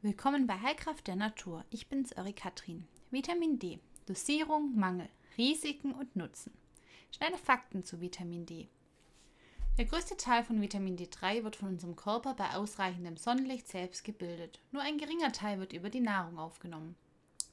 Willkommen bei Heilkraft der Natur. Ich bin's, Eure Katrin. Vitamin D. Dosierung, Mangel, Risiken und Nutzen. Schnelle Fakten zu Vitamin D. Der größte Teil von Vitamin D3 wird von unserem Körper bei ausreichendem Sonnenlicht selbst gebildet. Nur ein geringer Teil wird über die Nahrung aufgenommen.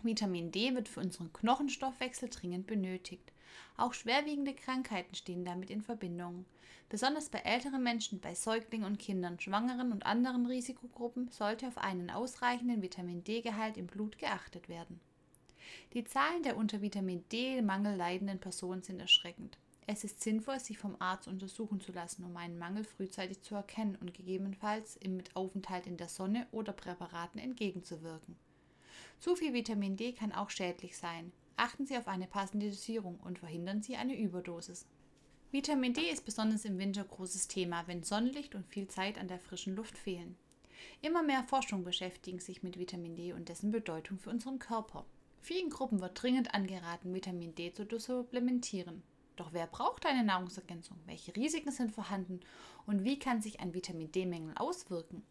Vitamin D wird für unseren Knochenstoffwechsel dringend benötigt. Auch schwerwiegende Krankheiten stehen damit in Verbindung. Besonders bei älteren Menschen, bei Säuglingen und Kindern, Schwangeren und anderen Risikogruppen sollte auf einen ausreichenden Vitamin D-Gehalt im Blut geachtet werden. Die Zahlen der unter Vitamin D-Mangel leidenden Personen sind erschreckend. Es ist sinnvoll, sich vom Arzt untersuchen zu lassen, um einen Mangel frühzeitig zu erkennen und gegebenenfalls mit Aufenthalt in der Sonne oder Präparaten entgegenzuwirken. Zu viel Vitamin D kann auch schädlich sein. Achten Sie auf eine passende Dosierung und verhindern Sie eine Überdosis. Vitamin D ist besonders im Winter großes Thema, wenn Sonnenlicht und viel Zeit an der frischen Luft fehlen. Immer mehr Forschungen beschäftigen sich mit Vitamin D und dessen Bedeutung für unseren Körper. Vielen Gruppen wird dringend angeraten, Vitamin D zu supplementieren. Doch wer braucht eine Nahrungsergänzung? Welche Risiken sind vorhanden? Und wie kann sich ein Vitamin D-Mängel auswirken?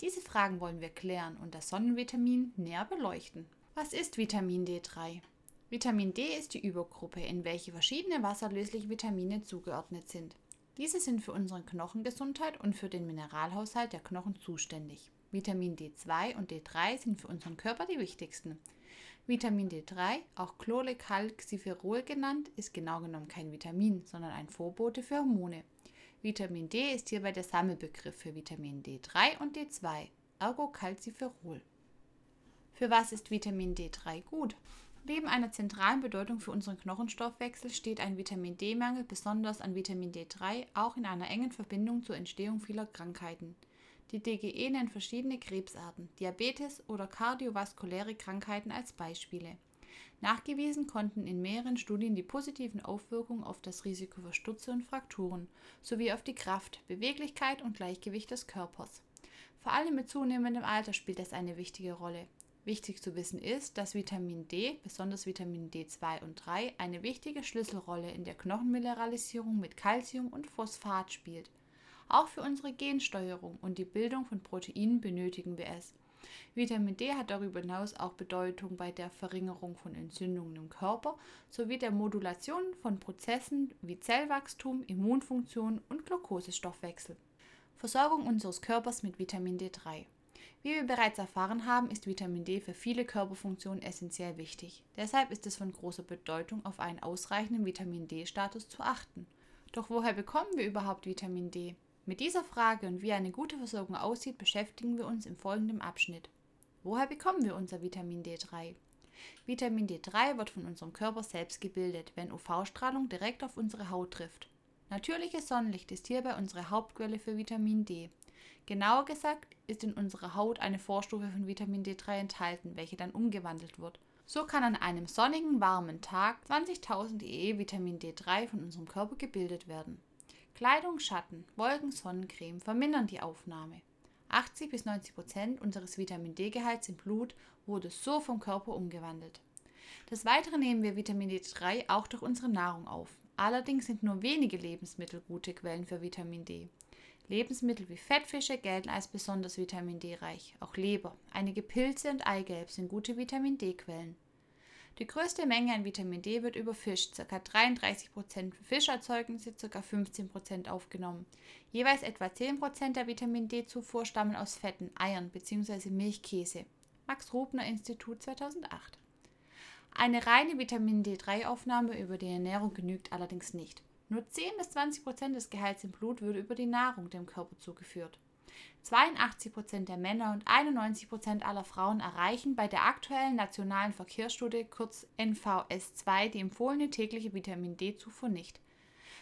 Diese Fragen wollen wir klären und das Sonnenvitamin näher beleuchten. Was ist Vitamin D3? Vitamin D ist die Übergruppe, in welche verschiedene wasserlösliche Vitamine zugeordnet sind. Diese sind für unsere Knochengesundheit und für den Mineralhaushalt der Knochen zuständig. Vitamin D2 und D3 sind für unseren Körper die wichtigsten. Vitamin D3, auch Cholecalciferol genannt, ist genau genommen kein Vitamin, sondern ein Vorbote für Hormone. Vitamin D ist hierbei der Sammelbegriff für Vitamin D3 und D2, ergo Calciferol. Für was ist Vitamin D3 gut? Neben einer zentralen Bedeutung für unseren Knochenstoffwechsel steht ein Vitamin D-Mangel, besonders an Vitamin D3, auch in einer engen Verbindung zur Entstehung vieler Krankheiten. Die DGE nennt verschiedene Krebsarten, Diabetes oder kardiovaskuläre Krankheiten als Beispiele. Nachgewiesen konnten in mehreren Studien die positiven Auswirkungen auf das Risiko für Stürze und Frakturen sowie auf die Kraft, Beweglichkeit und Gleichgewicht des Körpers. Vor allem mit zunehmendem Alter spielt das eine wichtige Rolle. Wichtig zu wissen ist, dass Vitamin D, besonders Vitamin D2 und 3, eine wichtige Schlüsselrolle in der Knochenmineralisierung mit Calcium und Phosphat spielt. Auch für unsere Gensteuerung und die Bildung von Proteinen benötigen wir es. Vitamin D hat darüber hinaus auch Bedeutung bei der Verringerung von Entzündungen im Körper sowie der Modulation von Prozessen wie Zellwachstum, Immunfunktion und Glukosestoffwechsel. Versorgung unseres Körpers mit Vitamin D3. Wie wir bereits erfahren haben, ist Vitamin D für viele Körperfunktionen essentiell wichtig. Deshalb ist es von großer Bedeutung, auf einen ausreichenden Vitamin D-Status zu achten. Doch woher bekommen wir überhaupt Vitamin D? Mit dieser Frage und wie eine gute Versorgung aussieht, beschäftigen wir uns im folgenden Abschnitt. Woher bekommen wir unser Vitamin D3? Vitamin D3 wird von unserem Körper selbst gebildet, wenn UV-Strahlung direkt auf unsere Haut trifft. Natürliches Sonnenlicht ist hierbei unsere Hauptquelle für Vitamin D. Genauer gesagt ist in unserer Haut eine Vorstufe von Vitamin D3 enthalten, welche dann umgewandelt wird. So kann an einem sonnigen, warmen Tag 20.000 EE Vitamin D3 von unserem Körper gebildet werden. Kleidung, Schatten, Wolken, Sonnencreme vermindern die Aufnahme. 80 bis 90 Prozent unseres Vitamin D-Gehalts im Blut wurde so vom Körper umgewandelt. Des Weiteren nehmen wir Vitamin D3 auch durch unsere Nahrung auf. Allerdings sind nur wenige Lebensmittel gute Quellen für Vitamin D. Lebensmittel wie Fettfische gelten als besonders Vitamin D-reich. Auch Leber, einige Pilze und Eigelb sind gute Vitamin D-Quellen. Die größte Menge an Vitamin D wird über Fisch, ca. 33% für Fischerzeugnisse, ca. 15% aufgenommen. Jeweils etwa 10% der Vitamin D-Zufuhr stammen aus Fetten, Eiern bzw. Milchkäse. Max Rubner Institut 2008. Eine reine Vitamin D3-Aufnahme über die Ernährung genügt allerdings nicht. Nur 10 bis 20% des Gehalts im Blut würde über die Nahrung dem Körper zugeführt. 82 Prozent der Männer und 91 Prozent aller Frauen erreichen bei der aktuellen nationalen Verkehrsstudie kurz NVS2 die empfohlene tägliche Vitamin D-Zufuhr nicht.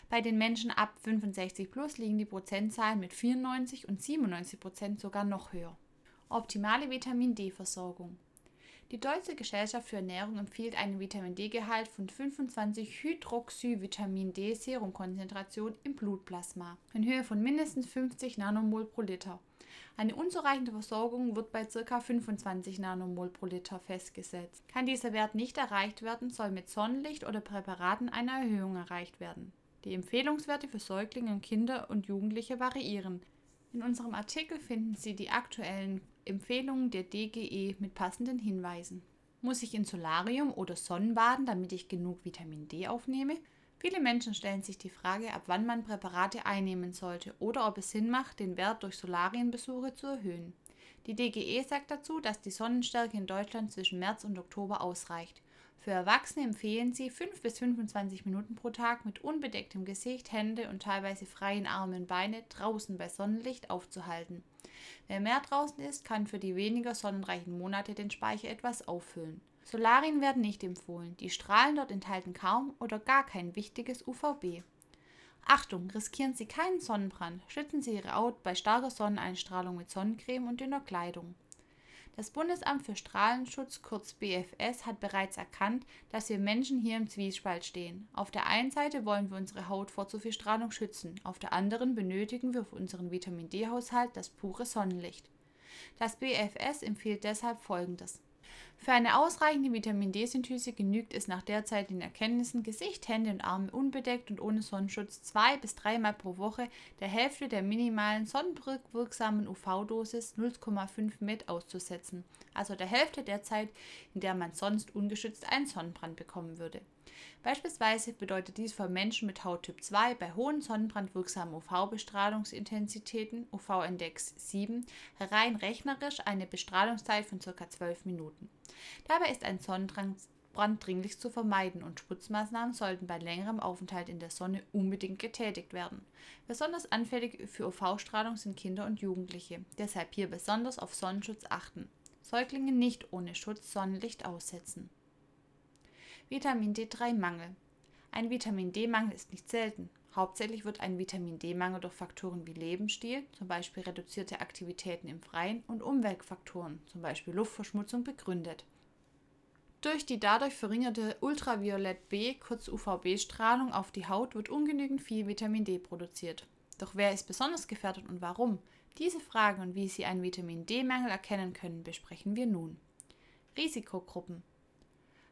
Bei den Menschen ab 65 plus liegen die Prozentzahlen mit 94 und 97 Prozent sogar noch höher. Optimale Vitamin D-Versorgung. Die Deutsche Gesellschaft für Ernährung empfiehlt einen Vitamin D-Gehalt von 25 Hydroxyvitamin D Serumkonzentration im Blutplasma in Höhe von mindestens 50 Nanomol pro Liter. Eine unzureichende Versorgung wird bei ca. 25 Nanomol pro Liter festgesetzt. Kann dieser Wert nicht erreicht werden, soll mit Sonnenlicht oder Präparaten eine Erhöhung erreicht werden. Die Empfehlungswerte für Säuglinge, Kinder und Jugendliche variieren. In unserem Artikel finden Sie die aktuellen Empfehlungen der DGE mit passenden Hinweisen. Muss ich ins Solarium oder Sonnenbaden, damit ich genug Vitamin D aufnehme? Viele Menschen stellen sich die Frage, ab wann man Präparate einnehmen sollte oder ob es Sinn macht, den Wert durch Solarienbesuche zu erhöhen. Die DGE sagt dazu, dass die Sonnenstärke in Deutschland zwischen März und Oktober ausreicht. Für Erwachsene empfehlen sie 5 bis 25 Minuten pro Tag mit unbedecktem Gesicht, Hände und teilweise freien Armen und Beine draußen bei Sonnenlicht aufzuhalten. Wer mehr draußen ist, kann für die weniger sonnenreichen Monate den Speicher etwas auffüllen. Solarien werden nicht empfohlen. Die Strahlen dort enthalten kaum oder gar kein wichtiges UVB. Achtung, riskieren Sie keinen Sonnenbrand. Schützen Sie Ihre Haut bei starker Sonneneinstrahlung mit Sonnencreme und dünner Kleidung. Das Bundesamt für Strahlenschutz, kurz BFS, hat bereits erkannt, dass wir Menschen hier im Zwiespalt stehen. Auf der einen Seite wollen wir unsere Haut vor zu viel Strahlung schützen, auf der anderen benötigen wir für unseren Vitamin D-Haushalt das pure Sonnenlicht. Das BFS empfiehlt deshalb folgendes. Für eine ausreichende Vitamin D-Synthese genügt es nach derzeitigen Erkenntnissen, Gesicht, Hände und Arme unbedeckt und ohne Sonnenschutz zwei bis dreimal pro Woche der Hälfte der minimalen sonnenwirksamen UV-Dosis 0,5 mit auszusetzen, also der Hälfte der Zeit, in der man sonst ungeschützt einen Sonnenbrand bekommen würde. Beispielsweise bedeutet dies für Menschen mit Hauttyp 2 bei hohen sonnenbrandwirksamen UV-Bestrahlungsintensitäten UV-Index 7 rein rechnerisch eine Bestrahlungszeit von ca. 12 Minuten. Dabei ist ein Sonnenbrand dringlich zu vermeiden und Schutzmaßnahmen sollten bei längerem Aufenthalt in der Sonne unbedingt getätigt werden. Besonders anfällig für UV-Strahlung sind Kinder und Jugendliche, deshalb hier besonders auf Sonnenschutz achten. Säuglinge nicht ohne Schutz Sonnenlicht aussetzen. Vitamin D3-Mangel. Ein Vitamin D-Mangel ist nicht selten. Hauptsächlich wird ein Vitamin D-Mangel durch Faktoren wie Lebensstil, zum Beispiel reduzierte Aktivitäten im Freien, und Umweltfaktoren, zum Beispiel Luftverschmutzung, begründet. Durch die dadurch verringerte Ultraviolett B, kurz UVB-Strahlung auf die Haut wird ungenügend viel Vitamin D produziert. Doch wer ist besonders gefährdet und warum? Diese Fragen und wie Sie einen Vitamin D-Mangel erkennen können, besprechen wir nun. Risikogruppen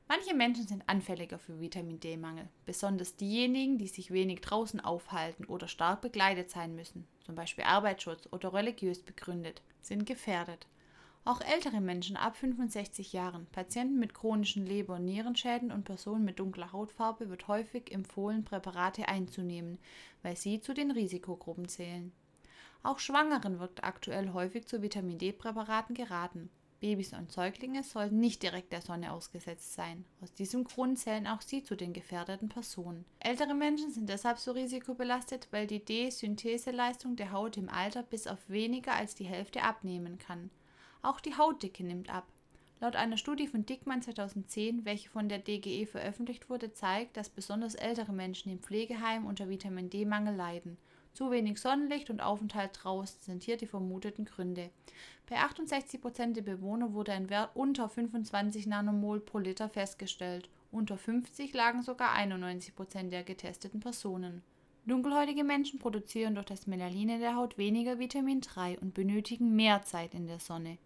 Manche Menschen sind anfälliger für Vitamin D-Mangel, besonders diejenigen, die sich wenig draußen aufhalten oder stark begleitet sein müssen, zum Beispiel Arbeitsschutz oder religiös begründet, sind gefährdet. Auch ältere Menschen ab 65 Jahren, Patienten mit chronischen Leber- und Nierenschäden und Personen mit dunkler Hautfarbe wird häufig empfohlen, Präparate einzunehmen, weil sie zu den Risikogruppen zählen. Auch Schwangeren wird aktuell häufig zu Vitamin D-Präparaten geraten. Babys und Säuglinge sollten nicht direkt der Sonne ausgesetzt sein. Aus diesem Grund zählen auch sie zu den gefährdeten Personen. Ältere Menschen sind deshalb so risikobelastet, weil die D-Syntheseleistung der Haut im Alter bis auf weniger als die Hälfte abnehmen kann. Auch die Hautdicke nimmt ab. Laut einer Studie von Dickmann 2010, welche von der DGE veröffentlicht wurde, zeigt, dass besonders ältere Menschen im Pflegeheim unter Vitamin D-Mangel leiden. Zu wenig Sonnenlicht und Aufenthalt draußen sind hier die vermuteten Gründe. Bei 68 Prozent der Bewohner wurde ein Wert unter 25 Nanomol pro Liter festgestellt. Unter 50 lagen sogar 91 Prozent der getesteten Personen. Dunkelhäutige Menschen produzieren durch das Melanin in der Haut weniger Vitamin 3 und benötigen mehr Zeit in der Sonne.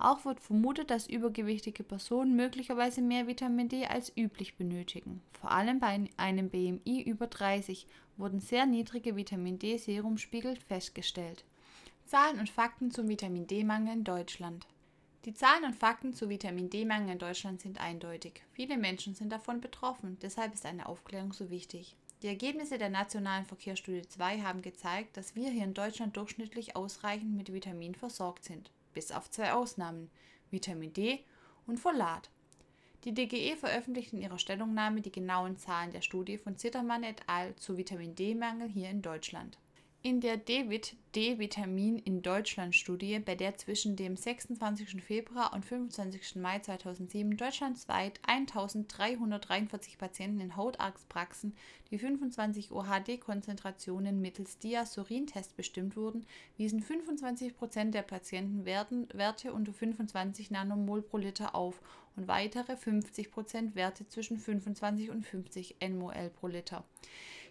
Auch wird vermutet, dass übergewichtige Personen möglicherweise mehr Vitamin D als üblich benötigen. Vor allem bei einem BMI über 30 wurden sehr niedrige Vitamin D-Serumspiegel festgestellt. Zahlen und Fakten zum Vitamin D-Mangel in Deutschland. Die Zahlen und Fakten zu Vitamin D-Mangel in Deutschland sind eindeutig. Viele Menschen sind davon betroffen, deshalb ist eine Aufklärung so wichtig. Die Ergebnisse der Nationalen Verkehrsstudie 2 haben gezeigt, dass wir hier in Deutschland durchschnittlich ausreichend mit Vitamin versorgt sind bis auf zwei Ausnahmen, Vitamin D und Folat. Die DGE veröffentlicht in ihrer Stellungnahme die genauen Zahlen der Studie von Zittermann et al. zu Vitamin D-Mangel hier in Deutschland. In der D-Vitamin in Deutschland Studie, bei der zwischen dem 26. Februar und 25. Mai 2007 deutschlandweit 1343 Patienten in Hautarztpraxen die 25 OHD-Konzentrationen mittels Diasorin-Test bestimmt wurden, wiesen 25% der Patienten Werte unter 25 Nanomol pro Liter auf und weitere 50% Werte zwischen 25 und 50 nmol pro Liter.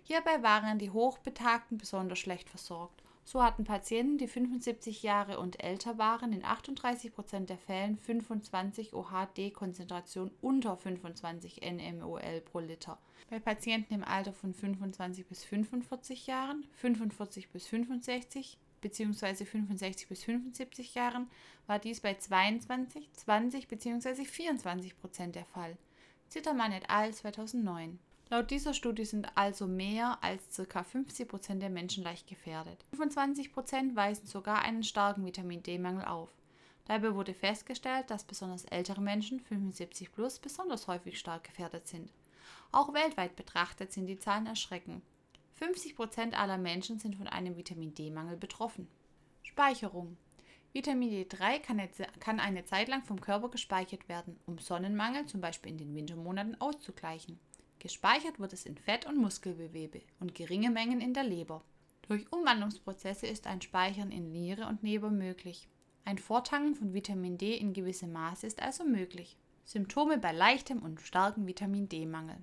Hierbei waren die Hochbetagten besonders schlecht versorgt. So hatten Patienten, die 75 Jahre und älter waren, in 38% der Fällen 25 OHD-Konzentration unter 25 nmol pro Liter. Bei Patienten im Alter von 25 bis 45 Jahren, 45 bis 65 bzw. 65 bis 75 Jahren war dies bei 22, 20 bzw. 24 Prozent der Fall. Zittermann et al. 2009. Laut dieser Studie sind also mehr als ca. 50 Prozent der Menschen leicht gefährdet. 25 Prozent weisen sogar einen starken Vitamin D-Mangel auf. Dabei wurde festgestellt, dass besonders ältere Menschen 75 plus besonders häufig stark gefährdet sind. Auch weltweit betrachtet sind die Zahlen erschreckend. 50 Prozent aller Menschen sind von einem Vitamin D-Mangel betroffen. Speicherung. Vitamin D3 kann, eine Zeit lang vom Körper gespeichert werden, um Sonnenmangel zum Beispiel in den Wintermonaten auszugleichen. Gespeichert wird es in Fett- und Muskelgewebe und geringe Mengen in der Leber. Durch Umwandlungsprozesse ist ein Speichern in Niere und Leber möglich. Ein Vortanken von Vitamin D in gewissem Maße ist also möglich. Symptome bei leichtem und starkem Vitamin D-Mangel.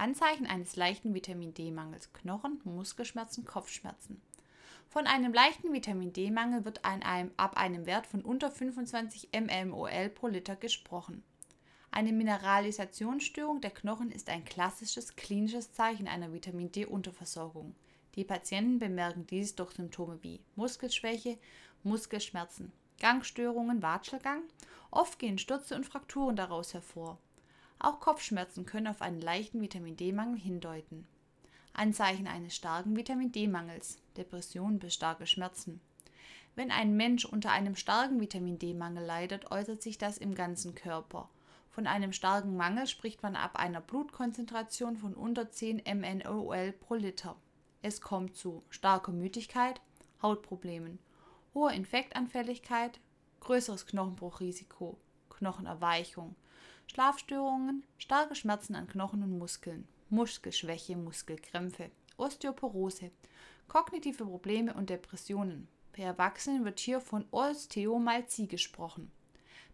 Anzeichen eines leichten Vitamin D-Mangels: Knochen, Muskelschmerzen, Kopfschmerzen. Von einem leichten Vitamin D-Mangel wird einem, ab einem Wert von unter 25 mmol pro Liter gesprochen. Eine Mineralisationsstörung der Knochen ist ein klassisches klinisches Zeichen einer Vitamin D-Unterversorgung. Die Patienten bemerken dies durch Symptome wie Muskelschwäche, Muskelschmerzen, Gangstörungen, Watschelgang. Oft gehen Stürze und Frakturen daraus hervor. Auch Kopfschmerzen können auf einen leichten Vitamin D-Mangel hindeuten. Anzeichen eines starken Vitamin D-Mangels, Depressionen bis starke Schmerzen. Wenn ein Mensch unter einem starken Vitamin D-Mangel leidet, äußert sich das im ganzen Körper. Von einem starken Mangel spricht man ab einer Blutkonzentration von unter 10 MnOL pro Liter. Es kommt zu starker Müdigkeit, Hautproblemen, hoher Infektanfälligkeit, größeres Knochenbruchrisiko, Knochenerweichung, Schlafstörungen, starke Schmerzen an Knochen und Muskeln, Muskelschwäche, Muskelkrämpfe, Osteoporose, kognitive Probleme und Depressionen. Bei Erwachsenen wird hier von Osteomalzie gesprochen.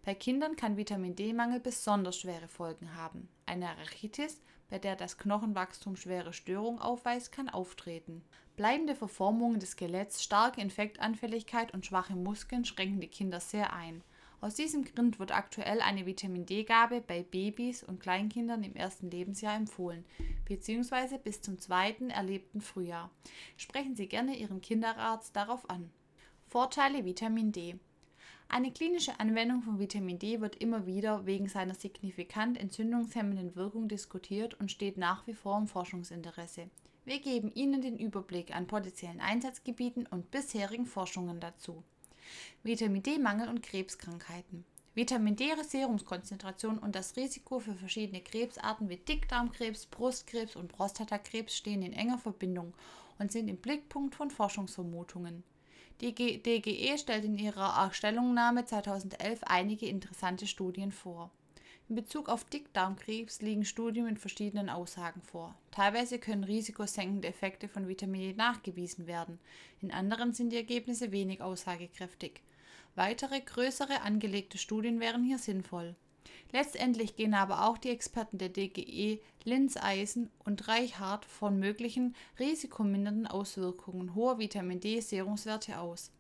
Bei Kindern kann Vitamin D-Mangel besonders schwere Folgen haben. Eine Rachitis, bei der das Knochenwachstum schwere Störungen aufweist, kann auftreten. Bleibende Verformungen des Skeletts, starke Infektanfälligkeit und schwache Muskeln schränken die Kinder sehr ein. Aus diesem Grund wird aktuell eine Vitamin D-Gabe bei Babys und Kleinkindern im ersten Lebensjahr empfohlen, bzw. bis zum zweiten erlebten Frühjahr. Sprechen Sie gerne Ihren Kinderarzt darauf an. Vorteile Vitamin D. Eine klinische Anwendung von Vitamin D wird immer wieder wegen seiner signifikant entzündungshemmenden Wirkung diskutiert und steht nach wie vor im Forschungsinteresse. Wir geben Ihnen den Überblick an potenziellen Einsatzgebieten und bisherigen Forschungen dazu. Vitamin D-Mangel und Krebskrankheiten. Vitamin D-Serumskonzentration und das Risiko für verschiedene Krebsarten wie Dickdarmkrebs, Brustkrebs und Prostatakrebs stehen in enger Verbindung und sind im Blickpunkt von Forschungsvermutungen. Die DGE stellt in ihrer Stellungnahme 2011 einige interessante Studien vor. In Bezug auf Dickdarmkrebs liegen Studien mit verschiedenen Aussagen vor. Teilweise können risikosenkende Effekte von Vitamin D nachgewiesen werden, in anderen sind die Ergebnisse wenig aussagekräftig. Weitere größere angelegte Studien wären hier sinnvoll. Letztendlich gehen aber auch die Experten der DGE Linz-Eisen und Reichhardt von möglichen risikomindernden Auswirkungen hoher Vitamin D-Serumswerte aus.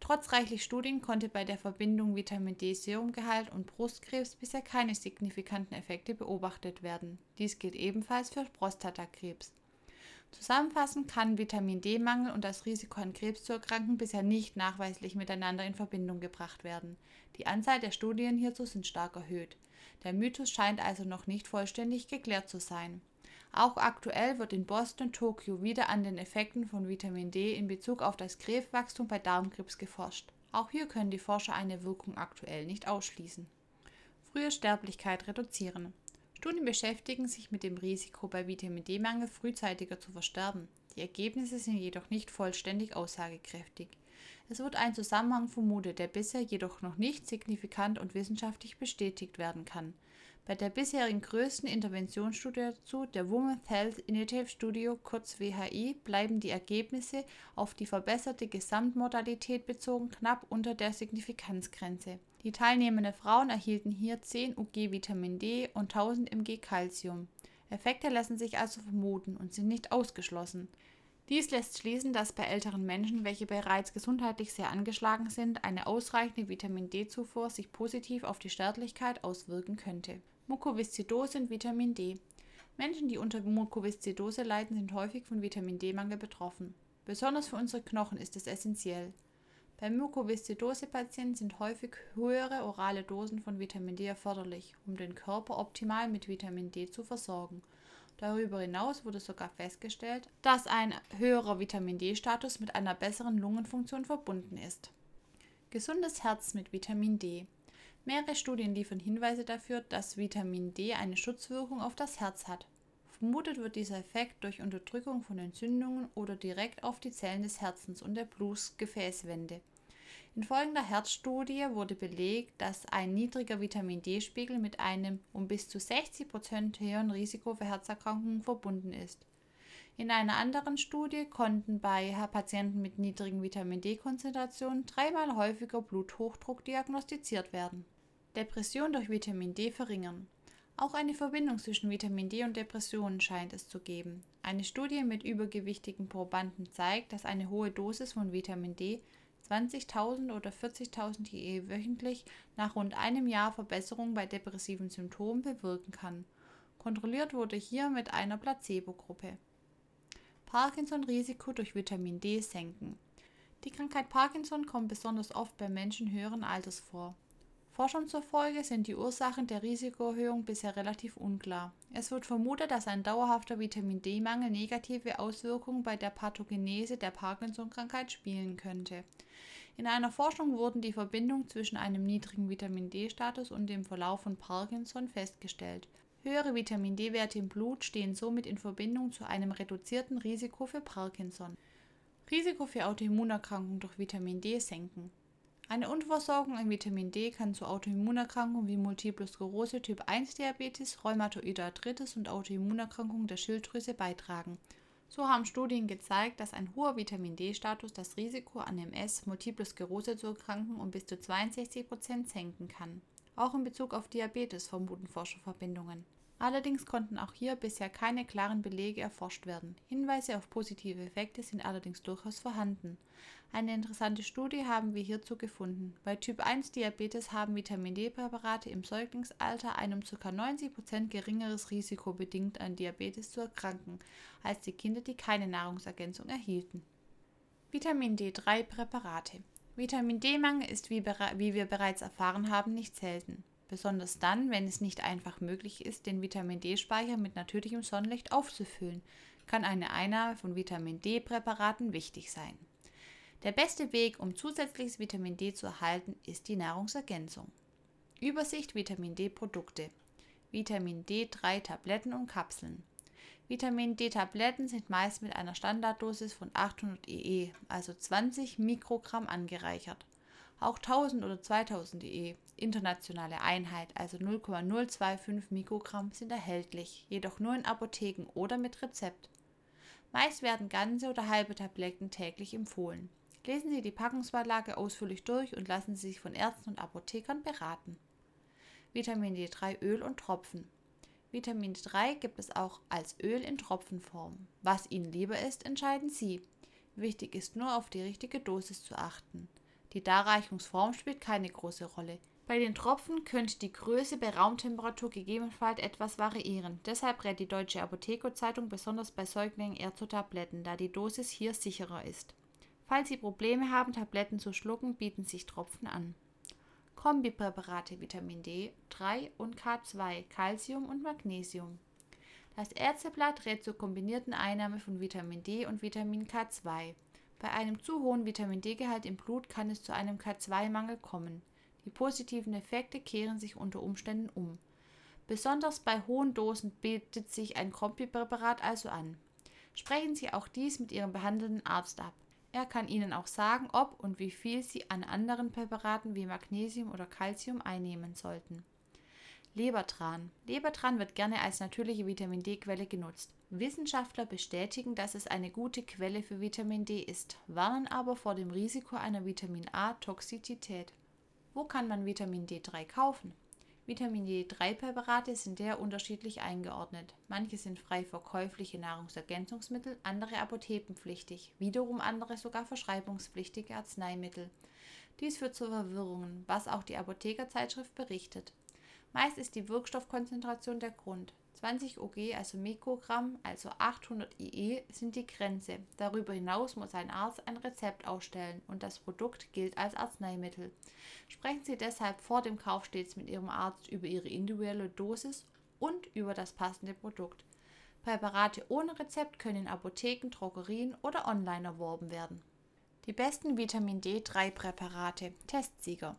Trotz reichlich Studien konnte bei der Verbindung Vitamin D-Serumgehalt und Brustkrebs bisher keine signifikanten Effekte beobachtet werden. Dies gilt ebenfalls für Prostatakrebs. Zusammenfassend kann Vitamin D-Mangel und das Risiko an Krebs zu erkranken bisher nicht nachweislich miteinander in Verbindung gebracht werden. Die Anzahl der Studien hierzu sind stark erhöht. Der Mythos scheint also noch nicht vollständig geklärt zu sein. Auch aktuell wird in Boston und Tokio wieder an den Effekten von Vitamin D in Bezug auf das Krebswachstum bei Darmkrebs geforscht. Auch hier können die Forscher eine Wirkung aktuell nicht ausschließen. Frühe Sterblichkeit reduzieren. Studien beschäftigen sich mit dem Risiko, bei Vitamin D-Mangel frühzeitiger zu versterben. Die Ergebnisse sind jedoch nicht vollständig aussagekräftig. Es wird ein Zusammenhang vermutet, der bisher jedoch noch nicht signifikant und wissenschaftlich bestätigt werden kann. Bei der bisherigen größten Interventionsstudie dazu, der Women's Health Initiative Studio kurz WHI, bleiben die Ergebnisse auf die verbesserte Gesamtmortalität bezogen knapp unter der Signifikanzgrenze. Die teilnehmenden Frauen erhielten hier 10 Ug Vitamin D und 1000 mg Calcium. Effekte lassen sich also vermuten und sind nicht ausgeschlossen. Dies lässt schließen, dass bei älteren Menschen, welche bereits gesundheitlich sehr angeschlagen sind, eine ausreichende Vitamin D-Zufuhr sich positiv auf die Sterblichkeit auswirken könnte. Mukoviszidose und Vitamin D. Menschen, die unter Mukoviszidose leiden, sind häufig von Vitamin D-Mangel betroffen. Besonders für unsere Knochen ist es essentiell. Bei Mukoviszidose-Patienten sind häufig höhere orale Dosen von Vitamin D erforderlich, um den Körper optimal mit Vitamin D zu versorgen. Darüber hinaus wurde sogar festgestellt, dass ein höherer Vitamin D-Status mit einer besseren Lungenfunktion verbunden ist. Gesundes Herz mit Vitamin D. Mehrere Studien liefern Hinweise dafür, dass Vitamin D eine Schutzwirkung auf das Herz hat. Vermutet wird dieser Effekt durch Unterdrückung von Entzündungen oder direkt auf die Zellen des Herzens und der Blutgefäßwände. In folgender Herzstudie wurde belegt, dass ein niedriger Vitamin D-Spiegel mit einem um bis zu 60 Prozent höheren Risiko für Herzerkrankungen verbunden ist. In einer anderen Studie konnten bei Patienten mit niedrigen Vitamin D-Konzentrationen dreimal häufiger Bluthochdruck diagnostiziert werden. Depression durch Vitamin D verringern. Auch eine Verbindung zwischen Vitamin D und Depressionen scheint es zu geben. Eine Studie mit übergewichtigen Probanden zeigt, dass eine hohe Dosis von Vitamin D 20.000 oder 40.000 IE wöchentlich nach rund einem Jahr Verbesserung bei depressiven Symptomen bewirken kann. Kontrolliert wurde hier mit einer Placebo-Gruppe. Parkinson-Risiko durch Vitamin D senken. Die Krankheit Parkinson kommt besonders oft bei Menschen höheren Alters vor. Forschern zufolge sind die Ursachen der Risikoerhöhung bisher relativ unklar. Es wird vermutet, dass ein dauerhafter Vitamin D-Mangel negative Auswirkungen bei der Pathogenese der Parkinson-Krankheit spielen könnte. In einer Forschung wurden die Verbindung zwischen einem niedrigen Vitamin D-Status und dem Verlauf von Parkinson festgestellt. Höhere Vitamin D-Werte im Blut stehen somit in Verbindung zu einem reduzierten Risiko für Parkinson. Risiko für Autoimmunerkrankungen durch Vitamin D senken. Eine Unterversorgung an Vitamin D kann zu Autoimmunerkrankungen wie Multiple Sklerose, Typ 1 Diabetes, Rheumatoide Arthritis und Autoimmunerkrankungen der Schilddrüse beitragen. So haben Studien gezeigt, dass ein hoher Vitamin D-Status das Risiko an MS, Multiple Sklerose zu erkranken um bis zu 62 Prozent senken kann. Auch in Bezug auf Diabetes vermuten Forscher Verbindungen. Allerdings konnten auch hier bisher keine klaren Belege erforscht werden. Hinweise auf positive Effekte sind allerdings durchaus vorhanden. Eine interessante Studie haben wir hierzu gefunden. Bei Typ 1 Diabetes haben Vitamin D-Präparate im Säuglingsalter ein um ca. 90% geringeres Risiko bedingt an Diabetes zu erkranken, als die Kinder, die keine Nahrungsergänzung erhielten. Vitamin D3-Präparate Vitamin D-Mangel ist, wie, wie wir bereits erfahren haben, nicht selten. Besonders dann, wenn es nicht einfach möglich ist, den Vitamin D-Speicher mit natürlichem Sonnenlicht aufzufüllen, kann eine Einnahme von Vitamin D-Präparaten wichtig sein. Der beste Weg, um zusätzliches Vitamin D zu erhalten, ist die Nahrungsergänzung. Übersicht Vitamin D-Produkte. Vitamin D3 Tabletten und Kapseln. Vitamin D-Tabletten sind meist mit einer Standarddosis von 800 EE, also 20 Mikrogramm, angereichert. Auch 1000 oder 2000 EE, internationale Einheit, also 0,025 Mikrogramm, sind erhältlich, jedoch nur in Apotheken oder mit Rezept. Meist werden ganze oder halbe Tabletten täglich empfohlen. Lesen Sie die Packungsbeilage ausführlich durch und lassen Sie sich von Ärzten und Apothekern beraten. Vitamin D3 Öl und Tropfen. Vitamin D3 gibt es auch als Öl in Tropfenform. Was Ihnen lieber ist, entscheiden Sie. Wichtig ist nur auf die richtige Dosis zu achten. Die Darreichungsform spielt keine große Rolle. Bei den Tropfen könnte die Größe bei Raumtemperatur gegebenenfalls etwas variieren. Deshalb rät die Deutsche Apothekerzeitung besonders bei Säuglingen eher zu Tabletten, da die Dosis hier sicherer ist. Falls Sie Probleme haben, Tabletten zu schlucken, bieten sich Tropfen an. Kombipräparate Vitamin D3 und K2, Calcium und Magnesium. Das Ärzteblatt rät zur kombinierten Einnahme von Vitamin D und Vitamin K2. Bei einem zu hohen Vitamin D-Gehalt im Blut kann es zu einem K2-Mangel kommen. Die positiven Effekte kehren sich unter Umständen um. Besonders bei hohen Dosen bietet sich ein Kombipräparat also an. Sprechen Sie auch dies mit Ihrem behandelnden Arzt ab. Er kann Ihnen auch sagen, ob und wie viel Sie an anderen Präparaten wie Magnesium oder Calcium einnehmen sollten. Lebertran. Lebertran wird gerne als natürliche Vitamin D-Quelle genutzt. Wissenschaftler bestätigen, dass es eine gute Quelle für Vitamin D ist, warnen aber vor dem Risiko einer Vitamin A-Toxizität. Wo kann man Vitamin D3 kaufen? Vitamin D3-Präparate sind sehr unterschiedlich eingeordnet. Manche sind frei verkäufliche Nahrungsergänzungsmittel, andere apothekenpflichtig, wiederum andere sogar verschreibungspflichtige Arzneimittel. Dies führt zu Verwirrungen, was auch die Apothekerzeitschrift berichtet. Meist ist die Wirkstoffkonzentration der Grund. 20 OG, also Mikrogramm, also 800 IE, sind die Grenze. Darüber hinaus muss ein Arzt ein Rezept ausstellen und das Produkt gilt als Arzneimittel. Sprechen Sie deshalb vor dem Kauf stets mit Ihrem Arzt über Ihre individuelle Dosis und über das passende Produkt. Präparate ohne Rezept können in Apotheken, Drogerien oder online erworben werden. Die besten Vitamin D3-Präparate, Testsieger.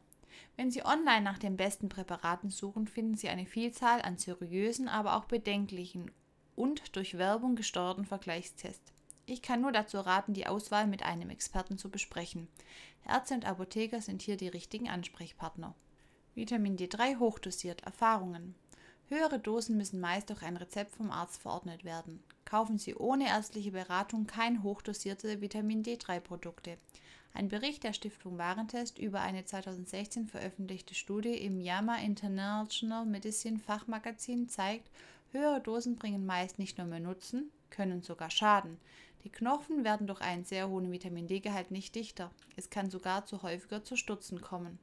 Wenn Sie online nach den besten Präparaten suchen, finden Sie eine Vielzahl an seriösen, aber auch bedenklichen und durch Werbung gesteuerten Vergleichstests. Ich kann nur dazu raten, die Auswahl mit einem Experten zu besprechen. Ärzte und Apotheker sind hier die richtigen Ansprechpartner. Vitamin D3 hochdosiert. Erfahrungen. Höhere Dosen müssen meist durch ein Rezept vom Arzt verordnet werden. Kaufen Sie ohne ärztliche Beratung kein hochdosierte Vitamin D3-Produkte. Ein Bericht der Stiftung Warentest über eine 2016 veröffentlichte Studie im JAMA International Medicine Fachmagazin zeigt, höhere Dosen bringen meist nicht nur mehr Nutzen, können sogar schaden. Die Knochen werden durch einen sehr hohen Vitamin D-Gehalt nicht dichter. Es kann sogar zu häufiger zu Stutzen kommen.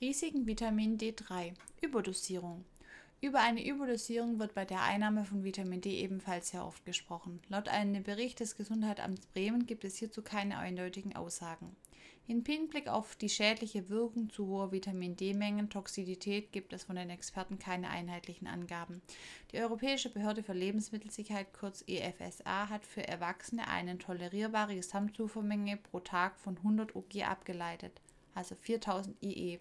Risiken Vitamin D3 Überdosierung über eine Überdosierung wird bei der Einnahme von Vitamin D ebenfalls sehr oft gesprochen. Laut einem Bericht des Gesundheitsamts Bremen gibt es hierzu keine eindeutigen Aussagen. In Hinblick auf die schädliche Wirkung zu hoher Vitamin D-Mengen Toxizität gibt es von den Experten keine einheitlichen Angaben. Die Europäische Behörde für Lebensmittelsicherheit kurz EFSA hat für Erwachsene eine tolerierbare Gesamtzufuhrmenge pro Tag von 100 OG abgeleitet, also 4000 IE.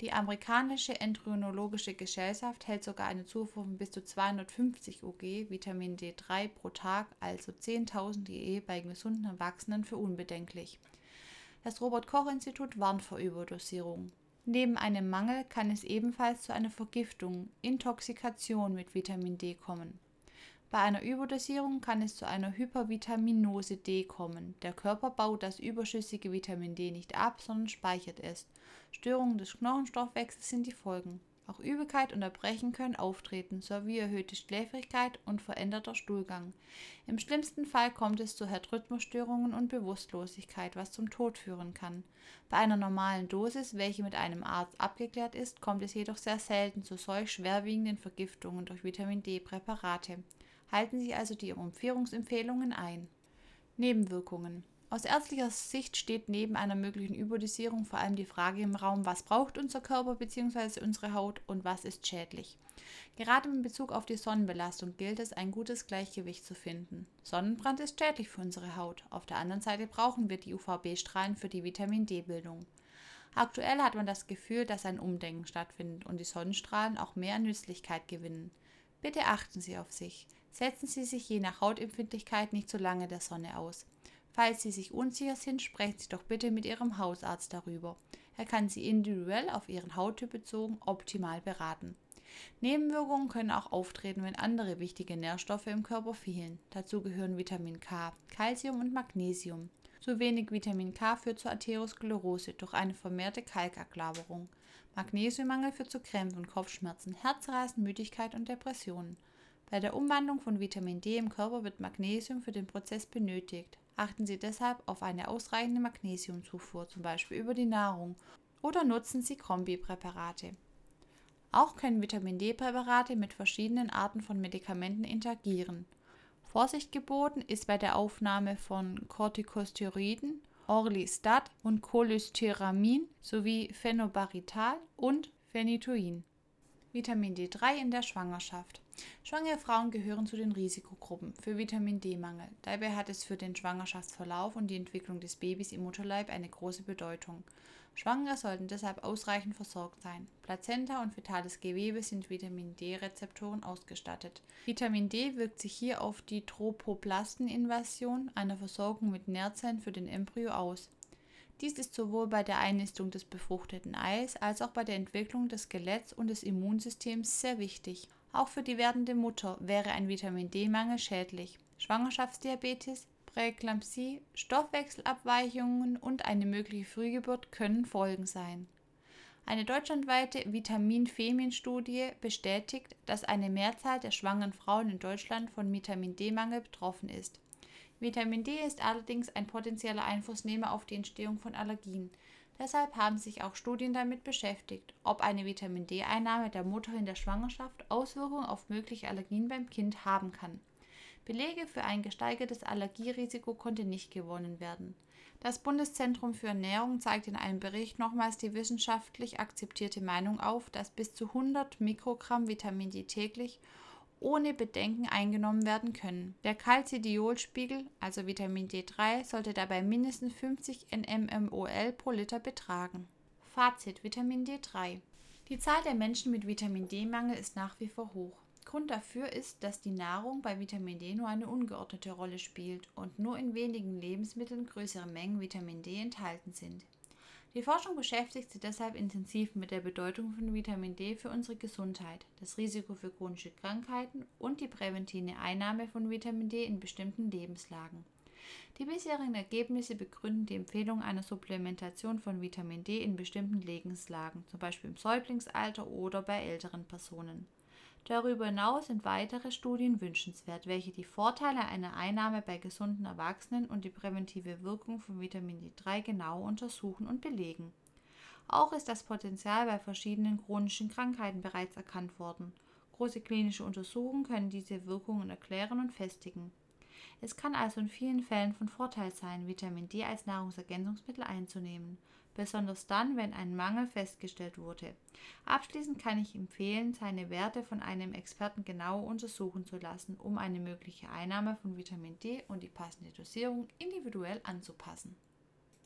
Die amerikanische Endokrinologische Gesellschaft hält sogar eine Zufuhr von bis zu 250 OG Vitamin D3 pro Tag, also 10.000 IE bei gesunden Erwachsenen für unbedenklich. Das Robert Koch Institut warnt vor Überdosierung. Neben einem Mangel kann es ebenfalls zu einer Vergiftung, Intoxikation mit Vitamin D kommen. Bei einer Überdosierung kann es zu einer Hypervitaminose D kommen. Der Körper baut das überschüssige Vitamin D nicht ab, sondern speichert es. Störungen des Knochenstoffwechsels sind die Folgen. Auch Übelkeit und Erbrechen können auftreten, sowie erhöhte Schläfrigkeit und veränderter Stuhlgang. Im schlimmsten Fall kommt es zu Herzrhythmusstörungen und Bewusstlosigkeit, was zum Tod führen kann. Bei einer normalen Dosis, welche mit einem Arzt abgeklärt ist, kommt es jedoch sehr selten zu solch schwerwiegenden Vergiftungen durch Vitamin D-Präparate. Halten Sie also die Umführungsempfehlungen ein. Nebenwirkungen. Aus ärztlicher Sicht steht neben einer möglichen Überdosierung vor allem die Frage im Raum, was braucht unser Körper bzw. unsere Haut und was ist schädlich. Gerade in Bezug auf die Sonnenbelastung gilt es, ein gutes Gleichgewicht zu finden. Sonnenbrand ist schädlich für unsere Haut. Auf der anderen Seite brauchen wir die UVB-Strahlen für die Vitamin D-Bildung. Aktuell hat man das Gefühl, dass ein Umdenken stattfindet und die Sonnenstrahlen auch mehr Nützlichkeit gewinnen. Bitte achten Sie auf sich. Setzen Sie sich je nach Hautempfindlichkeit nicht zu lange der Sonne aus. Falls Sie sich unsicher sind, sprechen Sie doch bitte mit Ihrem Hausarzt darüber. Er kann Sie individuell auf Ihren Hauttyp bezogen optimal beraten. Nebenwirkungen können auch auftreten, wenn andere wichtige Nährstoffe im Körper fehlen. Dazu gehören Vitamin K, Calcium und Magnesium. Zu wenig Vitamin K führt zur Atherosklerose durch eine vermehrte Kalkablagerung. Magnesiummangel führt zu Krämpfen, Kopfschmerzen, Herzrasen, Müdigkeit und Depressionen. Bei der Umwandlung von Vitamin D im Körper wird Magnesium für den Prozess benötigt. Achten Sie deshalb auf eine ausreichende Magnesiumzufuhr, zum Beispiel über die Nahrung, oder nutzen Sie Kombipräparate. Auch können Vitamin D-Präparate mit verschiedenen Arten von Medikamenten interagieren. Vorsicht geboten ist bei der Aufnahme von Corticosteroiden, Orlistat und Cholesteramin sowie Phenobarbital und Phenytoin. Vitamin D3 in der Schwangerschaft. Schwangere Frauen gehören zu den Risikogruppen für Vitamin D-Mangel. Dabei hat es für den Schwangerschaftsverlauf und die Entwicklung des Babys im Mutterleib eine große Bedeutung. Schwangere sollten deshalb ausreichend versorgt sein. Plazenta und fetales Gewebe sind Vitamin D-Rezeptoren ausgestattet. Vitamin D wirkt sich hier auf die Tropoplasteninvasion, einer Versorgung mit Nährzellen für den Embryo, aus. Dies ist sowohl bei der Einnistung des befruchteten Eis als auch bei der Entwicklung des Skeletts und des Immunsystems sehr wichtig. Auch für die werdende Mutter wäre ein Vitamin D-Mangel schädlich. Schwangerschaftsdiabetes, Präeklampsie, Stoffwechselabweichungen und eine mögliche Frühgeburt können Folgen sein. Eine deutschlandweite Vitamin-Femin-Studie bestätigt, dass eine Mehrzahl der schwangeren Frauen in Deutschland von Vitamin D-Mangel betroffen ist. Vitamin D ist allerdings ein potenzieller Einflussnehmer auf die Entstehung von Allergien. Deshalb haben sich auch Studien damit beschäftigt, ob eine Vitamin D-Einnahme der Mutter in der Schwangerschaft Auswirkungen auf mögliche Allergien beim Kind haben kann. Belege für ein gesteigertes Allergierisiko konnte nicht gewonnen werden. Das Bundeszentrum für Ernährung zeigt in einem Bericht nochmals die wissenschaftlich akzeptierte Meinung auf, dass bis zu 100 Mikrogramm Vitamin D täglich ohne Bedenken eingenommen werden können. Der Calcidiolspiegel, also Vitamin D3, sollte dabei mindestens 50 nmmol pro Liter betragen. Fazit Vitamin D3 Die Zahl der Menschen mit Vitamin D-Mangel ist nach wie vor hoch. Grund dafür ist, dass die Nahrung bei Vitamin D nur eine ungeordnete Rolle spielt und nur in wenigen Lebensmitteln größere Mengen Vitamin D enthalten sind. Die Forschung beschäftigt sich deshalb intensiv mit der Bedeutung von Vitamin D für unsere Gesundheit, das Risiko für chronische Krankheiten und die präventive Einnahme von Vitamin D in bestimmten Lebenslagen. Die bisherigen Ergebnisse begründen die Empfehlung einer Supplementation von Vitamin D in bestimmten Lebenslagen, zum Beispiel im Säuglingsalter oder bei älteren Personen. Darüber hinaus sind weitere Studien wünschenswert, welche die Vorteile einer Einnahme bei gesunden Erwachsenen und die präventive Wirkung von Vitamin D3 genau untersuchen und belegen. Auch ist das Potenzial bei verschiedenen chronischen Krankheiten bereits erkannt worden. Große klinische Untersuchungen können diese Wirkungen erklären und festigen. Es kann also in vielen Fällen von Vorteil sein, Vitamin D als Nahrungsergänzungsmittel einzunehmen besonders dann, wenn ein Mangel festgestellt wurde. Abschließend kann ich empfehlen, seine Werte von einem Experten genau untersuchen zu lassen, um eine mögliche Einnahme von Vitamin D und die passende Dosierung individuell anzupassen.